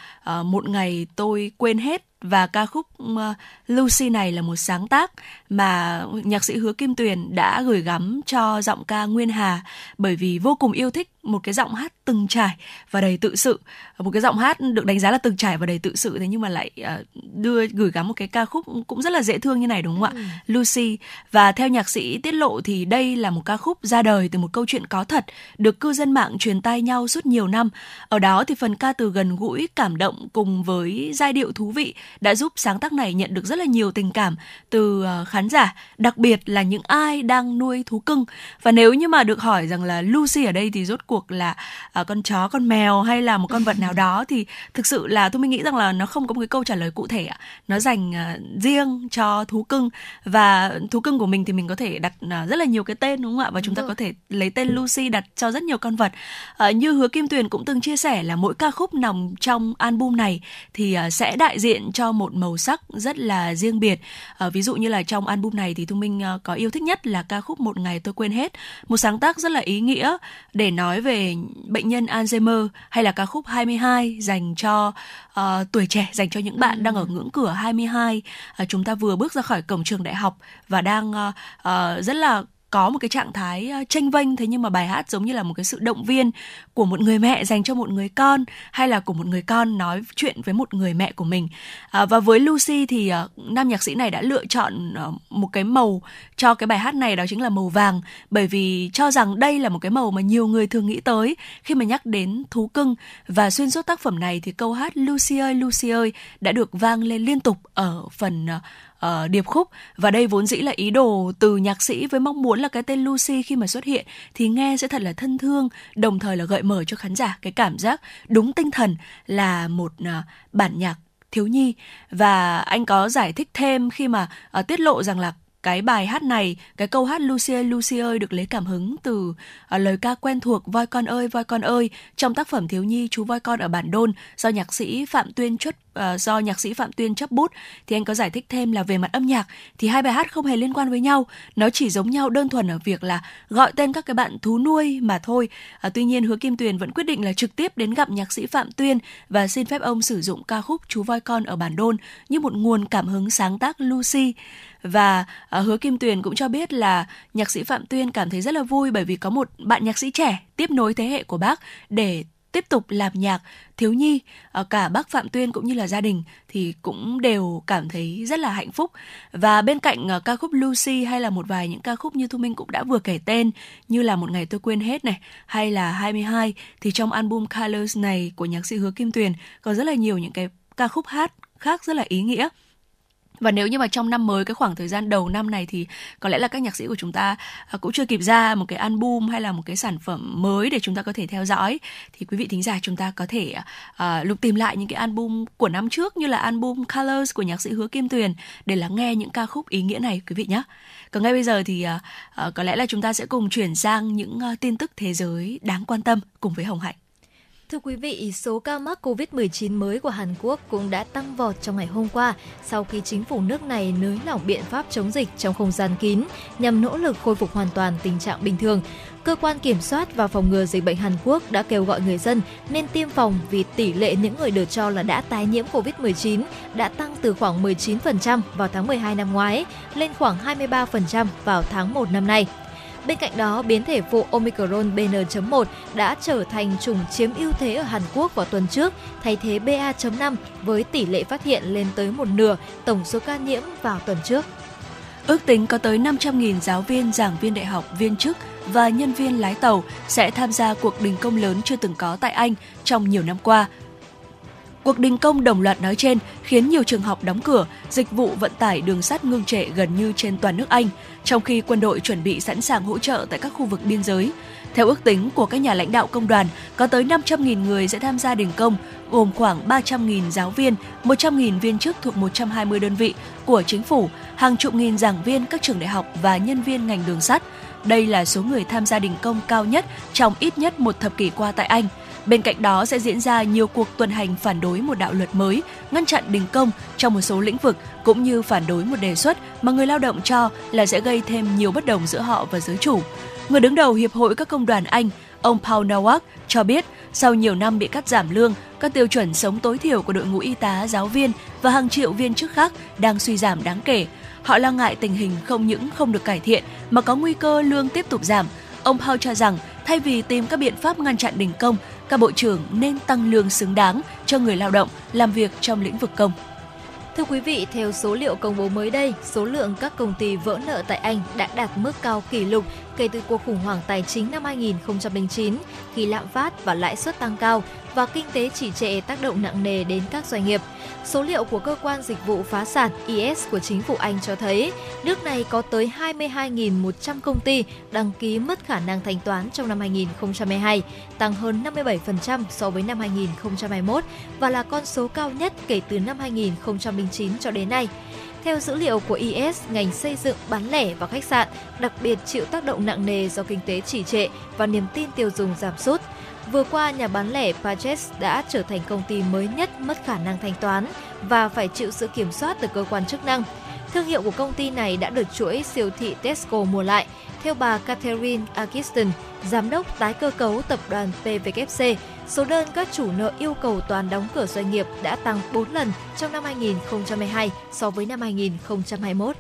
một ngày tôi quên hết và ca khúc ờ, Lucy này là một sáng tác mà nhạc sĩ Hứa Kim Tuyền đã gửi gắm cho giọng ca Nguyên Hà bởi vì vô cùng yêu thích một cái giọng hát từng trải và đầy tự sự. Một cái giọng hát được đánh giá là từng trải và đầy tự sự thế nhưng mà lại uh, đưa gửi gắm một cái ca khúc cũng rất là dễ thương như này đúng không ạ? Lucy. Và theo nhạc sĩ tiết lộ thì đây là một ca khúc ra đời từ một câu chuyện có thật được cư dân mạng truyền tai nhau suốt nhiều năm. Ở đó thì phần ca từ gần gũi cảm động cùng với giai điệu thú vị đã giúp sáng tác này nhận được rất là nhiều tình cảm từ uh, khán giả, đặc biệt là những ai đang nuôi thú cưng. Và nếu như mà được hỏi rằng là Lucy ở đây thì rốt cuộc là uh, con chó, con mèo hay là một con vật nào đó thì thực sự là tôi mình nghĩ rằng là nó không có một cái câu trả lời cụ thể ạ. Nó dành uh, riêng cho thú cưng và thú cưng của mình thì mình có thể đặt uh, rất là nhiều cái tên đúng không ạ? Và chúng ta có thể lấy tên Lucy đặt cho rất nhiều con vật. Uh, như Hứa Kim Tuyền cũng từng chia sẻ là mỗi ca khúc nằm trong album này thì uh, sẽ đại diện cho một màu sắc rất là riêng biệt. Ví dụ như là trong album này thì Thu Minh uh, có yêu thích nhất là ca khúc Một ngày tôi quên hết, một sáng tác rất là ý nghĩa để nói về bệnh nhân Alzheimer hay là ca khúc 22 dành cho uh, tuổi trẻ, dành cho những bạn đang ở ngưỡng cửa 22. Uh, chúng ta vừa bước ra khỏi cổng trường đại học và đang uh, uh, rất là có một cái trạng thái ờ, tranh vênh thế nhưng mà bài hát giống như là một cái sự động viên của một người mẹ dành cho một người con hay là của một người con nói chuyện với một người mẹ của mình. À, và với Lucy thì uh, nam nhạc sĩ này đã lựa chọn uh, một cái màu cho cái bài hát này đó chính là màu vàng. Bởi vì cho rằng đây là một cái màu mà nhiều người thường nghĩ tới khi mà nhắc đến thú cưng. Và xuyên suốt tác phẩm này thì câu hát Lucy ơi Lucy ơi đã được vang lên liên tục ở phần uh, uh, điệp khúc. Và đây vốn dĩ là ý đồ từ nhạc sĩ với mong muốn là cái tên Lucy khi mà xuất hiện thì nghe sẽ thật là thân thương đồng thời là gợi mở cho khán giả cái cảm giác đúng tinh thần là một uh, bản nhạc thiếu nhi. Và anh có giải thích thêm khi mà uh, tiết lộ rằng là cái bài hát này, cái câu hát Lucia Lucia ơi được lấy cảm hứng từ uh, lời ca quen thuộc Voi con ơi, voi con ơi trong tác phẩm thiếu nhi Chú voi con ở bản đôn do nhạc sĩ Phạm Tuyên chốt uh, do nhạc sĩ Phạm Tuyên chấp bút thì anh có giải thích thêm là về mặt âm nhạc thì hai bài hát không hề liên quan với nhau, nó chỉ giống nhau đơn thuần ở việc là gọi tên các cái bạn thú nuôi mà thôi. Uh, tuy nhiên Hứa Kim Tuyền vẫn quyết định là trực tiếp đến gặp nhạc sĩ Phạm Tuyên và xin phép ông sử dụng ca khúc Chú voi con ở bản đôn như một nguồn cảm hứng sáng tác Lucy và uh, Hứa Kim Tuyền cũng cho biết là nhạc sĩ Phạm Tuyên cảm thấy rất là vui bởi vì có một bạn nhạc sĩ trẻ tiếp nối thế hệ của bác để tiếp tục làm nhạc thiếu nhi. À, cả bác Phạm Tuyên cũng như là gia đình thì cũng đều cảm thấy rất là hạnh phúc. Và bên cạnh à, ca khúc Lucy hay là một vài những ca khúc như Thu Minh cũng đã vừa kể tên như là một ngày tôi quên hết này hay là 22 thì trong album Colors này của nhạc sĩ Hứa Kim Tuyền có rất là nhiều những cái ca khúc hát khác rất là ý nghĩa và nếu như mà trong năm mới cái khoảng thời gian đầu năm này thì có lẽ là các nhạc sĩ của chúng ta à, cũng chưa kịp ra một cái album hay là một cái sản phẩm mới để chúng ta có thể theo dõi thì quý vị thính giả chúng ta có thể uh, lục tìm lại những cái album của năm trước như là album Colors của nhạc sĩ Hứa Kim Tuyền để lắng nghe những ca khúc ý nghĩa này quý vị nhé. Còn ngay bây giờ thì uh, uh, có lẽ là chúng ta sẽ cùng chuyển sang những uh, tin tức thế giới đáng quan tâm cùng với Hồng Hạnh. Thưa quý vị, số ca mắc COVID-19 mới của Hàn Quốc cũng đã tăng vọt trong ngày hôm qua sau khi chính phủ nước này nới lỏng biện pháp chống dịch trong không gian kín nhằm nỗ lực khôi phục hoàn toàn tình trạng bình thường. Cơ quan kiểm soát và phòng ngừa dịch bệnh Hàn Quốc đã kêu gọi người dân nên tiêm phòng vì tỷ lệ những người được cho là đã tái nhiễm COVID-19 đã tăng từ khoảng 19% vào tháng 12 năm ngoái lên khoảng 23% vào tháng 1 năm nay. Bên cạnh đó, biến thể phụ Omicron BN.1 đã trở thành chủng chiếm ưu thế ở Hàn Quốc vào tuần trước, thay thế BA.5 với tỷ lệ phát hiện lên tới một nửa tổng số ca nhiễm vào tuần trước. Ước tính có tới 500.000 giáo viên, giảng viên đại học, viên chức và nhân viên lái tàu sẽ tham gia cuộc đình công lớn chưa từng có tại Anh trong nhiều năm qua Cuộc đình công đồng loạt nói trên khiến nhiều trường học đóng cửa, dịch vụ vận tải đường sắt ngưng trệ gần như trên toàn nước Anh, trong khi quân đội chuẩn bị sẵn sàng hỗ trợ tại các khu vực biên giới. Theo ước tính của các nhà lãnh đạo công đoàn, có tới 500.000 người sẽ tham gia đình công, gồm khoảng 300.000 giáo viên, 100.000 viên chức thuộc 120 đơn vị của chính phủ, hàng chục nghìn giảng viên các trường đại học và nhân viên ngành đường sắt. Đây là số người tham gia đình công cao nhất trong ít nhất một thập kỷ qua tại Anh – Bên cạnh đó sẽ diễn ra nhiều cuộc tuần hành phản đối một đạo luật mới, ngăn chặn đình công trong một số lĩnh vực cũng như phản đối một đề xuất mà người lao động cho là sẽ gây thêm nhiều bất đồng giữa họ và giới chủ. Người đứng đầu Hiệp hội các công đoàn Anh, ông Paul Nowak cho biết sau nhiều năm bị cắt giảm lương, các tiêu chuẩn sống tối thiểu của đội ngũ y tá, giáo viên và hàng triệu viên chức khác đang suy giảm đáng kể. Họ lo ngại tình hình không những không được cải thiện mà có nguy cơ lương tiếp tục giảm. Ông Paul cho rằng thay vì tìm các biện pháp ngăn chặn đình công các bộ trưởng nên tăng lương xứng đáng cho người lao động làm việc trong lĩnh vực công. Thưa quý vị, theo số liệu công bố mới đây, số lượng các công ty vỡ nợ tại Anh đã đạt mức cao kỷ lục kể từ cuộc khủng hoảng tài chính năm 2009 khi lạm phát và lãi suất tăng cao và kinh tế chỉ trệ tác động nặng nề đến các doanh nghiệp. Số liệu của cơ quan dịch vụ phá sản IS của chính phủ Anh cho thấy nước này có tới 22.100 công ty đăng ký mất khả năng thanh toán trong năm 2022, tăng hơn 57% so với năm 2021 và là con số cao nhất kể từ năm 2009 cho đến nay. Theo dữ liệu của IS, ngành xây dựng, bán lẻ và khách sạn đặc biệt chịu tác động nặng nề do kinh tế trì trệ và niềm tin tiêu dùng giảm sút. Vừa qua, nhà bán lẻ Pages đã trở thành công ty mới nhất mất khả năng thanh toán và phải chịu sự kiểm soát từ cơ quan chức năng. Thương hiệu của công ty này đã được chuỗi siêu thị Tesco mua lại. Theo bà Catherine Agiston, giám đốc tái cơ cấu tập đoàn PVFC, số đơn các chủ nợ yêu cầu toàn đóng cửa doanh nghiệp đã tăng 4 lần trong năm 2022 so với năm 2021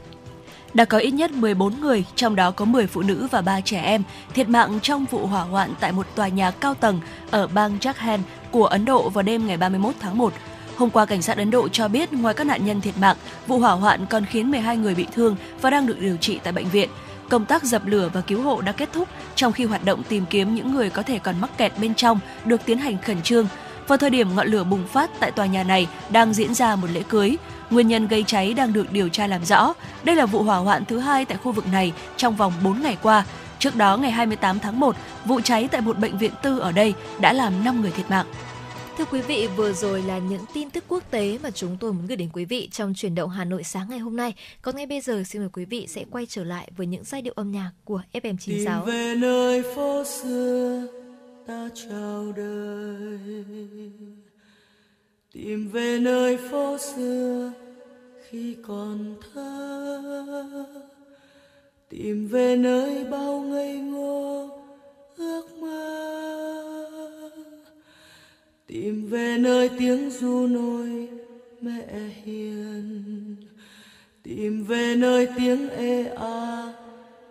đã có ít nhất 14 người, trong đó có 10 phụ nữ và 3 trẻ em, thiệt mạng trong vụ hỏa hoạn tại một tòa nhà cao tầng ở bang Jharkhand của Ấn Độ vào đêm ngày 31 tháng 1. Hôm qua, cảnh sát Ấn Độ cho biết ngoài các nạn nhân thiệt mạng, vụ hỏa hoạn còn khiến 12 người bị thương và đang được điều trị tại bệnh viện. Công tác dập lửa và cứu hộ đã kết thúc, trong khi hoạt động tìm kiếm những người có thể còn mắc kẹt bên trong được tiến hành khẩn trương. Vào thời điểm ngọn lửa bùng phát tại tòa nhà này đang diễn ra một lễ cưới, Nguyên nhân gây cháy đang được điều tra làm rõ. Đây là vụ hỏa hoạn thứ hai tại khu vực này trong vòng 4 ngày qua. Trước đó ngày 28 tháng 1, vụ cháy tại một bệnh viện tư ở đây đã làm 5 người thiệt mạng thưa quý vị, vừa rồi là những tin tức quốc tế mà chúng tôi muốn gửi đến quý vị trong chuyển động Hà Nội sáng ngày hôm nay. Còn ngay bây giờ xin mời quý vị sẽ quay trở lại với những giai điệu âm nhạc của FM96. Tìm về nơi phố xưa ta chào đời. Tìm về nơi phố xưa khi còn thơ. Tìm về nơi bao ngây ngô ước mơ tìm về nơi tiếng ru nôi, mẹ hiền. Tìm về nơi tiếng ê a,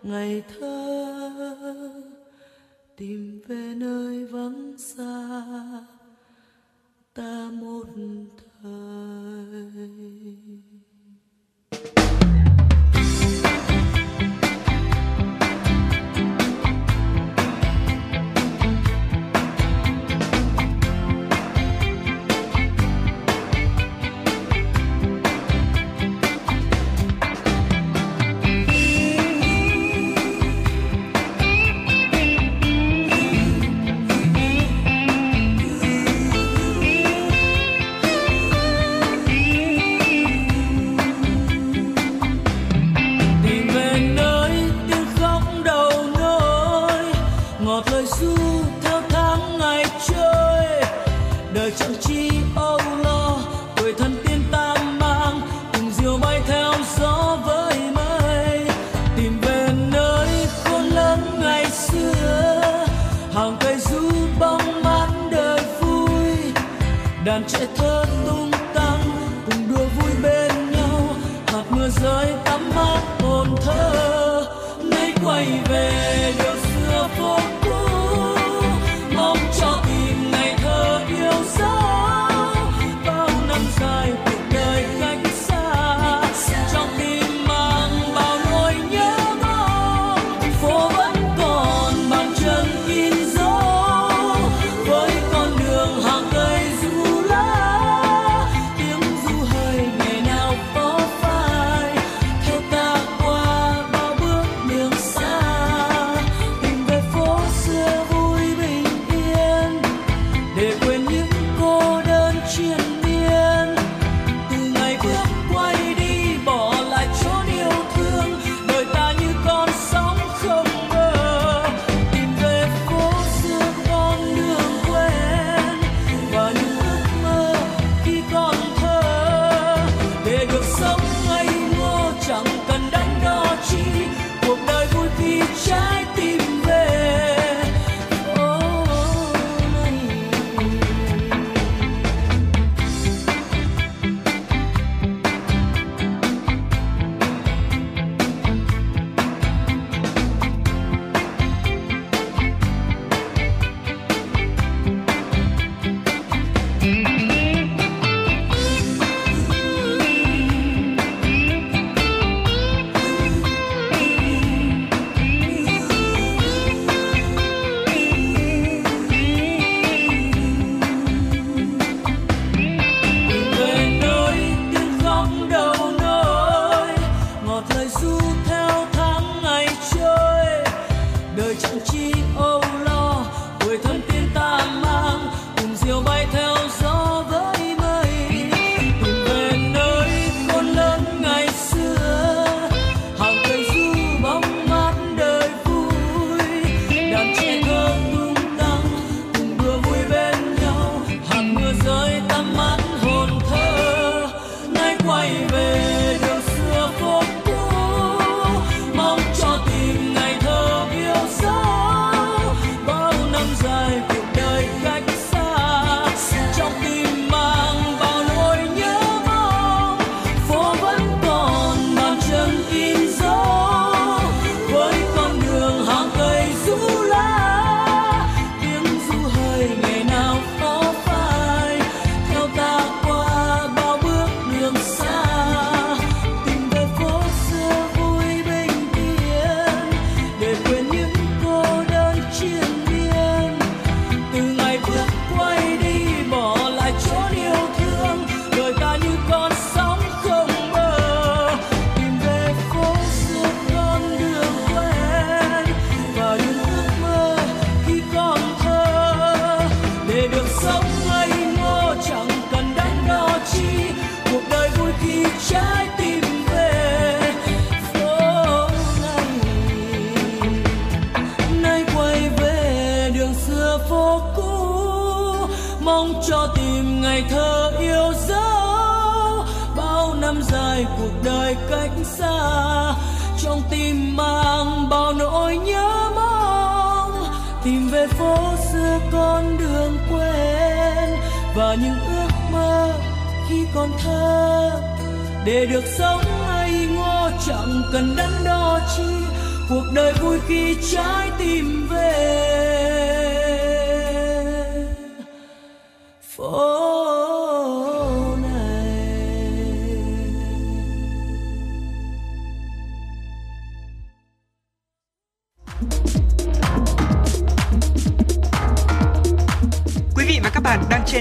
ngày thơ. Tìm về nơi vắng xa, ta một thời. đàn trẻ thơ tung tăng, cùng đùa vui bên nhau, hạt mưa rơi tắm mát hồn thơ, nay quay về điều và những ước mơ khi còn thơ. Để được sống ngây ngô, chẳng cần đắn đo chi. Cuộc đời vui khi trái tim về.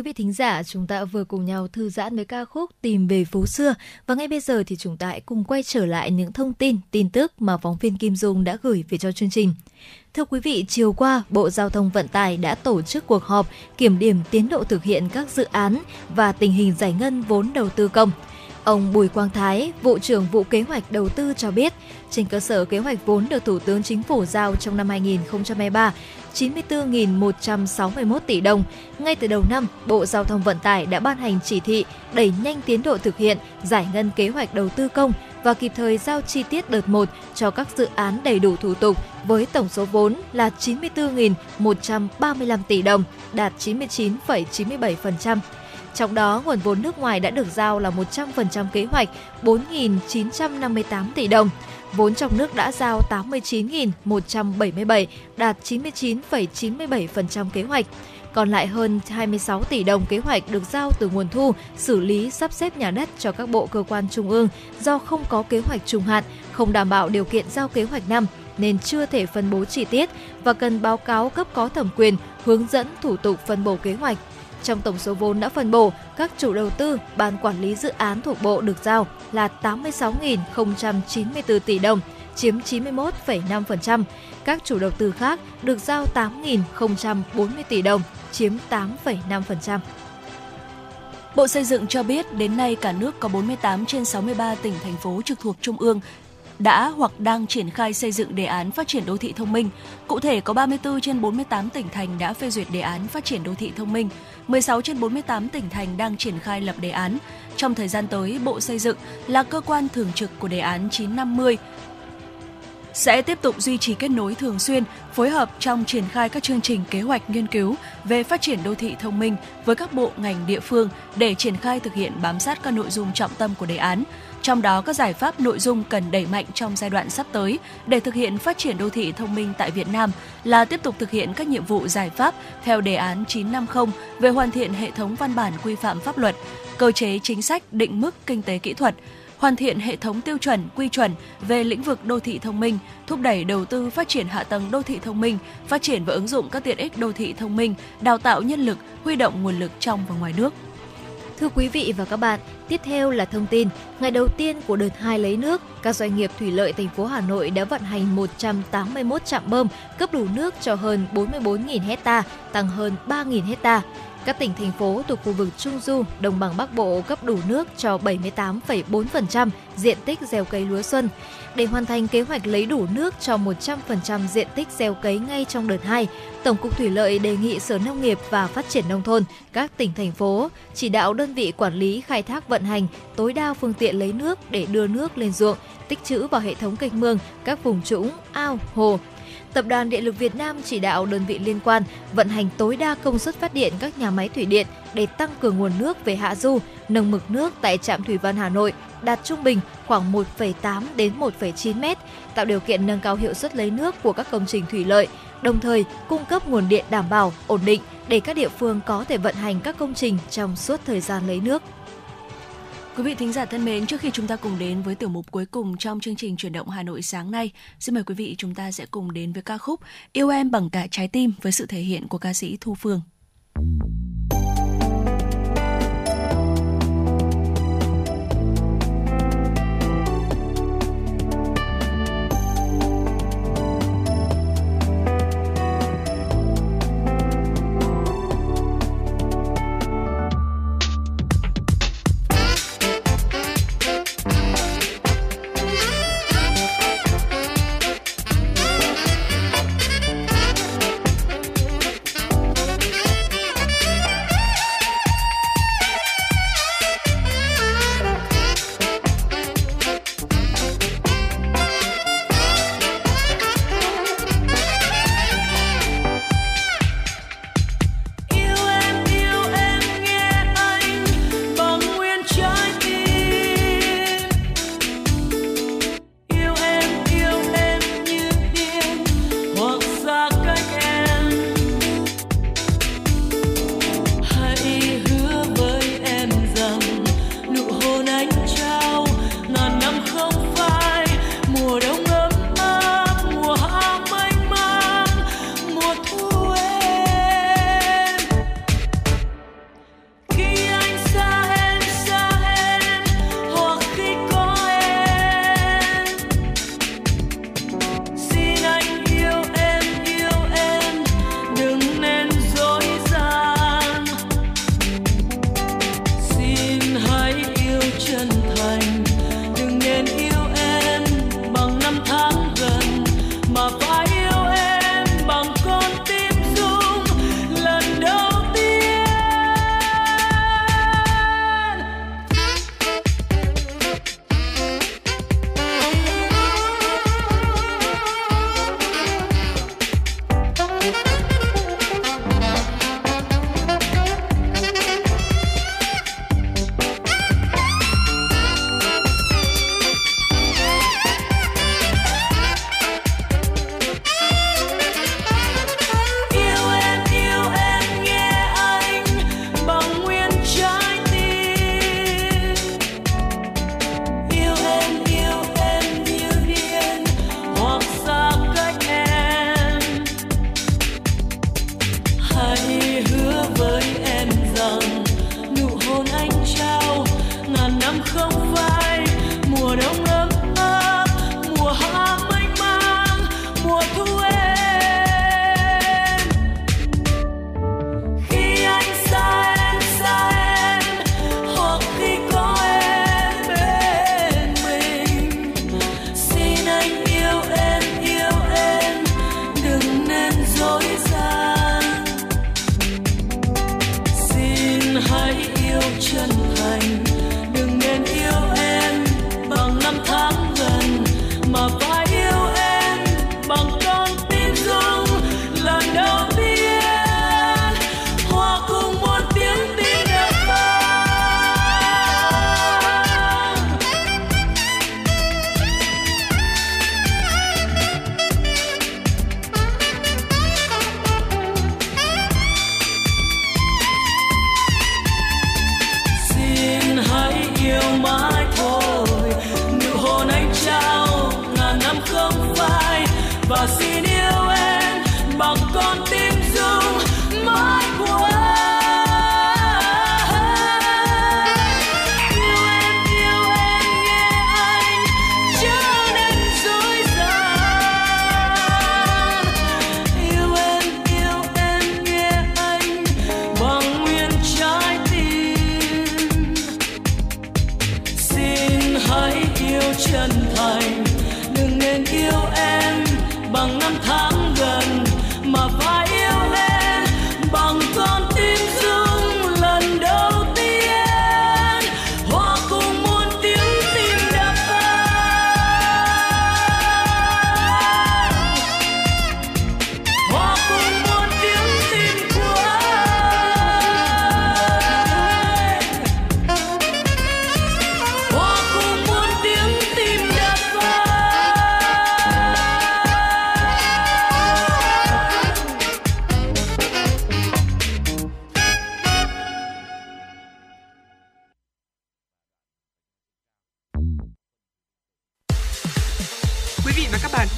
Quý vị thính giả, chúng ta vừa cùng nhau thư giãn với ca khúc Tìm về phố xưa và ngay bây giờ thì chúng ta hãy cùng quay trở lại những thông tin, tin tức mà phóng viên Kim Dung đã gửi về cho chương trình. Thưa quý vị, chiều qua, Bộ Giao thông Vận tải đã tổ chức cuộc họp kiểm điểm tiến độ thực hiện các dự án và tình hình giải ngân vốn đầu tư công. Ông Bùi Quang Thái, vụ trưởng vụ kế hoạch đầu tư cho biết, trên cơ sở kế hoạch vốn được Thủ tướng Chính phủ giao trong năm 2023, 94.161 tỷ đồng. Ngay từ đầu năm, Bộ Giao thông Vận tải đã ban hành chỉ thị đẩy nhanh tiến độ thực hiện, giải ngân kế hoạch đầu tư công và kịp thời giao chi tiết đợt 1 cho các dự án đầy đủ thủ tục với tổng số vốn là 94.135 tỷ đồng, đạt 99,97%. Trong đó, nguồn vốn nước ngoài đã được giao là 100% kế hoạch 4.958 tỷ đồng. Vốn trong nước đã giao 89.177, đạt 99,97% kế hoạch. Còn lại hơn 26 tỷ đồng kế hoạch được giao từ nguồn thu xử lý sắp xếp nhà đất cho các bộ cơ quan trung ương do không có kế hoạch trung hạn, không đảm bảo điều kiện giao kế hoạch năm nên chưa thể phân bố chi tiết và cần báo cáo cấp có thẩm quyền hướng dẫn thủ tục phân bổ kế hoạch trong tổng số vốn đã phân bổ, các chủ đầu tư, ban quản lý dự án thuộc bộ được giao là 86.094 tỷ đồng, chiếm 91,5%. Các chủ đầu tư khác được giao 8.040 tỷ đồng, chiếm 8,5%. Bộ Xây dựng cho biết đến nay cả nước có 48 trên 63 tỉnh thành phố trực thuộc trung ương đã hoặc đang triển khai xây dựng đề án phát triển đô thị thông minh. Cụ thể có 34 trên 48 tỉnh thành đã phê duyệt đề án phát triển đô thị thông minh, 16 trên 48 tỉnh thành đang triển khai lập đề án. Trong thời gian tới, Bộ Xây dựng là cơ quan thường trực của đề án 950 sẽ tiếp tục duy trì kết nối thường xuyên, phối hợp trong triển khai các chương trình kế hoạch nghiên cứu về phát triển đô thị thông minh với các bộ ngành địa phương để triển khai thực hiện bám sát các nội dung trọng tâm của đề án. Trong đó các giải pháp nội dung cần đẩy mạnh trong giai đoạn sắp tới để thực hiện phát triển đô thị thông minh tại Việt Nam là tiếp tục thực hiện các nhiệm vụ giải pháp theo đề án 950 về hoàn thiện hệ thống văn bản quy phạm pháp luật, cơ chế chính sách định mức kinh tế kỹ thuật, hoàn thiện hệ thống tiêu chuẩn, quy chuẩn về lĩnh vực đô thị thông minh, thúc đẩy đầu tư phát triển hạ tầng đô thị thông minh, phát triển và ứng dụng các tiện ích đô thị thông minh, đào tạo nhân lực, huy động nguồn lực trong và ngoài nước. Thưa quý vị và các bạn, tiếp theo là thông tin. Ngày đầu tiên của đợt 2 lấy nước, các doanh nghiệp thủy lợi thành phố Hà Nội đã vận hành 181 trạm bơm cấp đủ nước cho hơn 44.000 hecta, tăng hơn 3.000 hecta. Các tỉnh thành phố thuộc khu vực Trung Du, Đồng bằng Bắc Bộ cấp đủ nước cho 78,4% diện tích gieo cấy lúa xuân. Để hoàn thành kế hoạch lấy đủ nước cho 100% diện tích gieo cấy ngay trong đợt 2, Tổng cục Thủy lợi đề nghị Sở Nông nghiệp và Phát triển Nông thôn, các tỉnh, thành phố chỉ đạo đơn vị quản lý khai thác vận hành tối đa phương tiện lấy nước để đưa nước lên ruộng, tích trữ vào hệ thống kênh mương, các vùng trũng, ao, hồ, Tập đoàn Điện lực Việt Nam chỉ đạo đơn vị liên quan vận hành tối đa công suất phát điện các nhà máy thủy điện để tăng cường nguồn nước về hạ du, nâng mực nước tại trạm thủy văn Hà Nội đạt trung bình khoảng 1,8 đến 1,9 m, tạo điều kiện nâng cao hiệu suất lấy nước của các công trình thủy lợi, đồng thời cung cấp nguồn điện đảm bảo, ổn định để các địa phương có thể vận hành các công trình trong suốt thời gian lấy nước. Quý vị thính giả thân mến, trước khi chúng ta cùng đến với tiểu mục cuối cùng trong chương trình chuyển động Hà Nội sáng nay, xin mời quý vị chúng ta sẽ cùng đến với ca khúc Yêu em bằng cả trái tim với sự thể hiện của ca sĩ Thu Phương.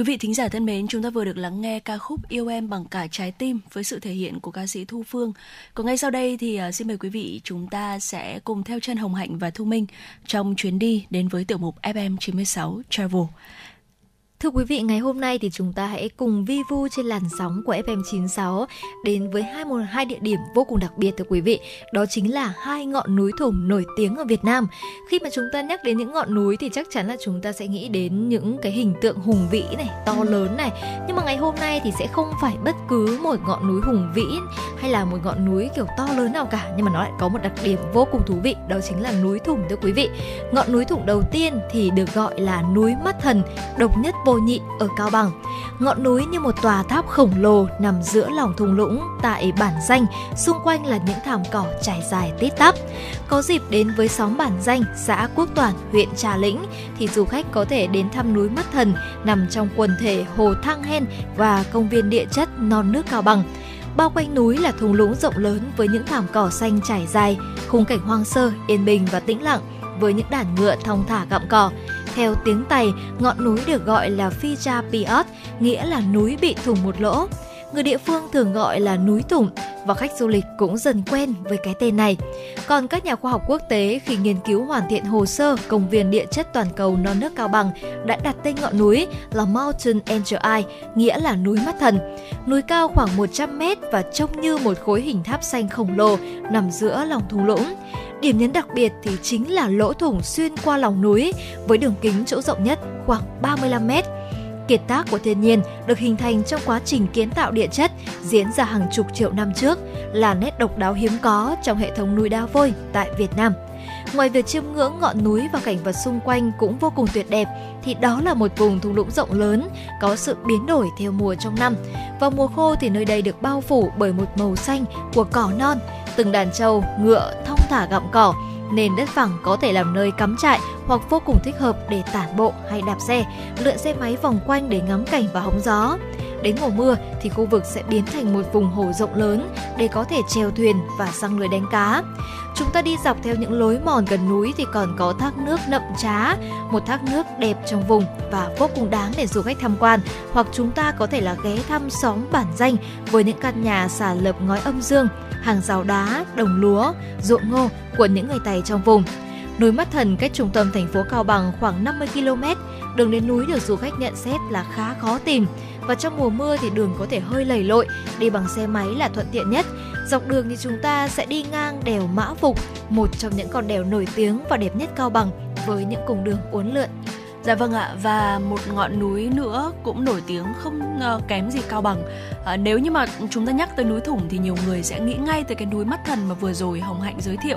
Quý vị thính giả thân mến, chúng ta vừa được lắng nghe ca khúc Yêu Em Bằng Cả Trái Tim với sự thể hiện của ca sĩ Thu Phương. Còn ngay sau đây thì à, xin mời quý vị chúng ta sẽ cùng theo chân Hồng Hạnh và Thu Minh trong chuyến đi đến với tiểu mục FM96 Travel. Thưa quý vị, ngày hôm nay thì chúng ta hãy cùng vi vu trên làn sóng của FM96 đến với hai một hai địa điểm vô cùng đặc biệt thưa quý vị. Đó chính là hai ngọn núi thủng nổi tiếng ở Việt Nam. Khi mà chúng ta nhắc đến những ngọn núi thì chắc chắn là chúng ta sẽ nghĩ đến những cái hình tượng hùng vĩ này, to lớn này. Nhưng mà ngày hôm nay thì sẽ không phải bất cứ một ngọn núi hùng vĩ hay là một ngọn núi kiểu to lớn nào cả, nhưng mà nó lại có một đặc điểm vô cùng thú vị, đó chính là núi thủng thưa quý vị. Ngọn núi thủng đầu tiên thì được gọi là núi Mắt Thần, độc nhất vô nhị ở Cao Bằng. Ngọn núi như một tòa tháp khổng lồ nằm giữa lòng thung lũng tại bản danh, xung quanh là những thảm cỏ trải dài tít tắp. Có dịp đến với xóm bản danh, xã Quốc toàn huyện Trà Lĩnh thì du khách có thể đến thăm núi Mắt Thần nằm trong quần thể Hồ Thang Hen và công viên địa chất non nước Cao Bằng. Bao quanh núi là thung lũng rộng lớn với những thảm cỏ xanh trải dài, khung cảnh hoang sơ, yên bình và tĩnh lặng với những đàn ngựa thong thả gặm cỏ. Theo tiếng Tày, ngọn núi được gọi là Fija Piot, nghĩa là núi bị thủng một lỗ. Người địa phương thường gọi là núi thủng và khách du lịch cũng dần quen với cái tên này. Còn các nhà khoa học quốc tế khi nghiên cứu hoàn thiện hồ sơ công viên địa chất toàn cầu non nước Cao Bằng đã đặt tên ngọn núi là Mountain Angel Eye, nghĩa là núi mắt thần. Núi cao khoảng 100 mét và trông như một khối hình tháp xanh khổng lồ nằm giữa lòng thung lũng. Điểm nhấn đặc biệt thì chính là lỗ thủng xuyên qua lòng núi với đường kính chỗ rộng nhất khoảng 35 mét. Kiệt tác của thiên nhiên được hình thành trong quá trình kiến tạo địa chất diễn ra hàng chục triệu năm trước là nét độc đáo hiếm có trong hệ thống núi đá vôi tại Việt Nam. Ngoài việc chiêm ngưỡng ngọn núi và cảnh vật xung quanh cũng vô cùng tuyệt đẹp, thì đó là một vùng thung lũng rộng lớn, có sự biến đổi theo mùa trong năm. Vào mùa khô thì nơi đây được bao phủ bởi một màu xanh của cỏ non, từng đàn trâu, ngựa thong thả gặm cỏ, nên đất phẳng có thể làm nơi cắm trại hoặc vô cùng thích hợp để tản bộ hay đạp xe, lượn xe máy vòng quanh để ngắm cảnh và hóng gió. Đến mùa mưa thì khu vực sẽ biến thành một vùng hồ rộng lớn để có thể chèo thuyền và sang lưới đánh cá. Chúng ta đi dọc theo những lối mòn gần núi thì còn có thác nước Nậm Trá, một thác nước đẹp trong vùng và vô cùng đáng để du khách tham quan. Hoặc chúng ta có thể là ghé thăm xóm bản danh với những căn nhà xà lợp ngói âm dương, hàng rào đá, đồng lúa, ruộng ngô của những người Tày trong vùng. Núi Mắt Thần cách trung tâm thành phố Cao Bằng khoảng 50 km, đường đến núi được du khách nhận xét là khá khó tìm và trong mùa mưa thì đường có thể hơi lầy lội, đi bằng xe máy là thuận tiện nhất. Dọc đường thì chúng ta sẽ đi ngang đèo Mã Phục, một trong những con đèo nổi tiếng và đẹp nhất Cao Bằng với những cung đường uốn lượn. Dạ vâng ạ và một ngọn núi nữa cũng nổi tiếng không kém gì Cao Bằng. À, nếu như mà chúng ta nhắc tới núi Thủng thì nhiều người sẽ nghĩ ngay tới cái núi Mắt Thần mà vừa rồi Hồng Hạnh giới thiệu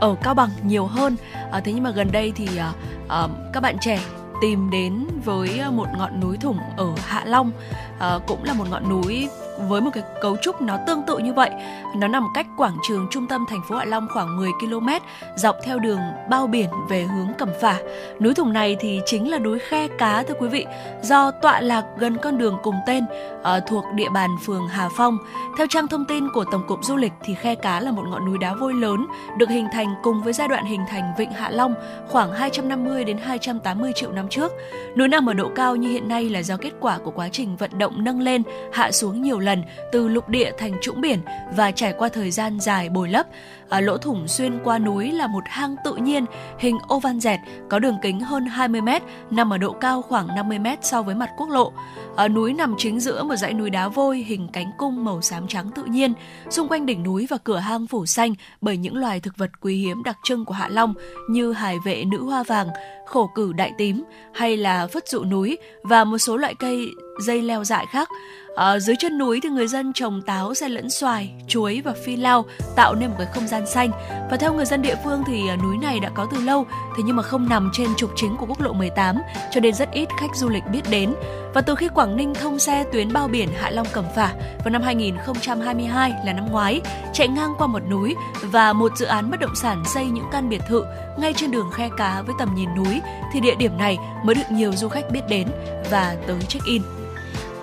ở Cao Bằng nhiều hơn. À, thế nhưng mà gần đây thì à, à, các bạn trẻ tìm đến với ờ, một ngọn núi Thủng ở Hạ Long, à, cũng là một ngọn núi với một cái cấu trúc nó tương tự như vậy. Nó nằm cách quảng trường trung tâm thành phố Hạ Long khoảng 10 km, dọc theo đường bao biển về hướng Cẩm Phả. Núi Thùng này thì chính là núi Khe Cá thưa quý vị, do tọa lạc gần con đường cùng tên uh, thuộc địa bàn phường Hà Phong. Theo trang thông tin của Tổng cục Du lịch thì Khe Cá là một ngọn núi đá vôi lớn được hình thành cùng với giai đoạn hình thành Vịnh Hạ Long khoảng 250 đến 280 triệu năm trước. Núi nằm ở độ cao như hiện nay là do kết quả của quá trình vận động nâng lên, hạ xuống nhiều lần từ lục địa thành trũng biển và trải qua thời gian dài bồi lấp. À, lỗ thủng xuyên qua núi là một hang tự nhiên hình oval dẹt có đường kính hơn 20 m, nằm ở độ cao khoảng 50 m so với mặt quốc lộ. À, núi nằm chính giữa một dãy núi đá vôi hình cánh cung màu xám trắng tự nhiên. Xung quanh đỉnh núi và cửa hang phủ xanh bởi những loài thực vật quý hiếm đặc trưng của Hạ Long như hải vệ nữ hoa vàng, khổ cử đại tím hay là phất dụ núi và một số loại cây dây leo dại khác. À, dưới chân núi thì người dân trồng táo, xen lẫn xoài, chuối và phi lao tạo nên một cái không gian xanh. Và theo người dân địa phương thì à, núi này đã có từ lâu, thế nhưng mà không nằm trên trục chính của quốc lộ 18 cho nên rất ít khách du lịch biết đến. Và từ khi Quảng Ninh thông xe tuyến bao biển Hạ Long Cẩm Phả vào năm 2022 là năm ngoái, chạy ngang qua một núi và một dự án bất động sản xây những căn biệt thự ngay trên đường khe cá với tầm nhìn núi thì địa điểm này mới được nhiều du khách biết đến và tới check-in.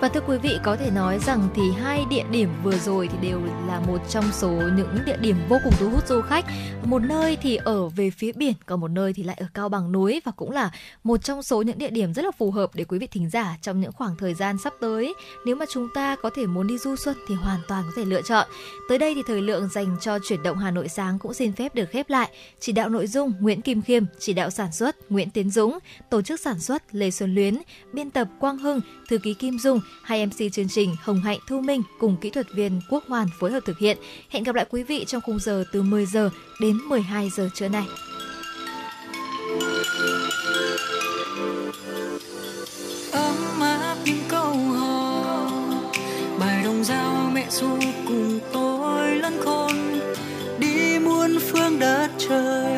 Và thưa quý vị có thể nói rằng thì hai địa điểm vừa rồi thì đều là một trong số những địa điểm vô cùng thu hút du khách. Một nơi thì ở về phía biển, còn một nơi thì lại ở cao bằng núi và cũng là một trong số những địa điểm rất là phù hợp để quý vị thính giả trong những khoảng thời gian sắp tới. Nếu mà chúng ta có thể muốn đi du xuân thì hoàn toàn có thể lựa chọn. Tới đây thì thời lượng dành cho chuyển động Hà Nội sáng cũng xin phép được khép lại. Chỉ đạo nội dung Nguyễn Kim Khiêm, chỉ đạo sản xuất Nguyễn Tiến Dũng, tổ chức sản xuất Lê Xuân Luyến, biên tập Quang Hưng, thư ký Kim Dung Hai MC chương trình Hồng Hạnh, Thu Minh cùng kỹ thuật viên Quốc Hoàn phối hợp thực hiện. Hẹn gặp lại quý vị trong khung giờ từ 10 giờ đến 12 giờ trưa nay. ấm áp những câu hò, bài đồng dao mẹ ru cùng tôi lớn khôn đi muôn phương đất trời,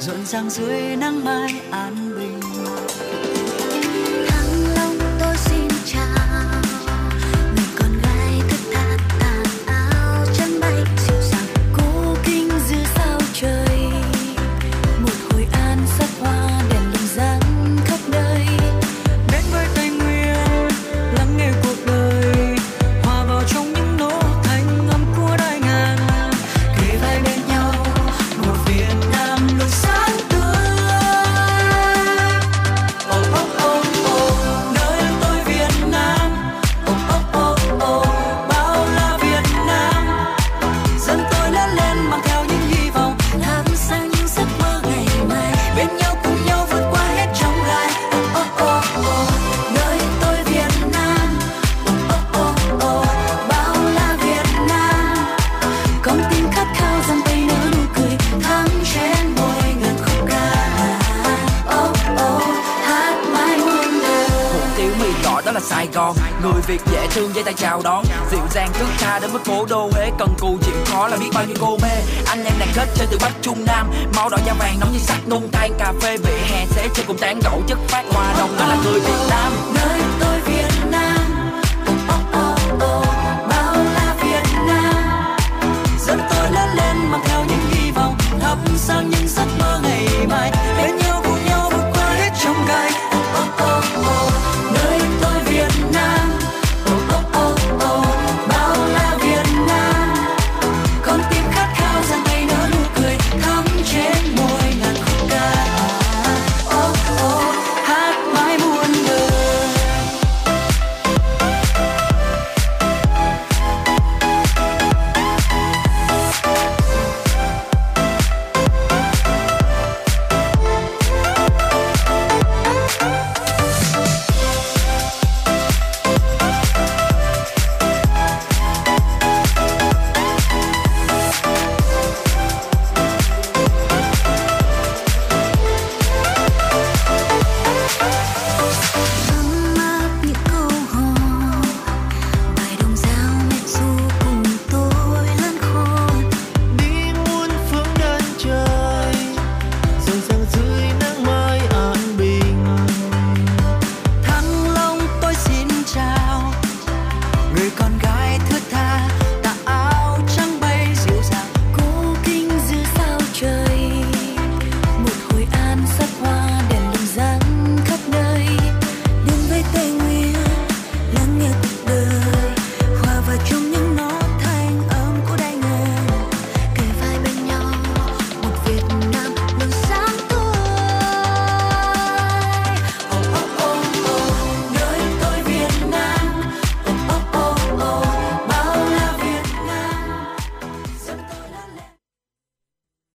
rộn ràng dưới nắng mai an bình người Việt dễ thương dây tay chào đón. Dịu dàng, thức tha đến mức cố đô huế. Cần cù chịu khó là biết bao nhiêu cô mê. Anh em đoàn kết chơi từ bắc trung nam. Máu đỏ da vàng nóng như sắc nung tan cà phê. Vỉa hè sẽ chơi cùng tán gẫu chất phát hoa đồng đó là người việt nam. Nơi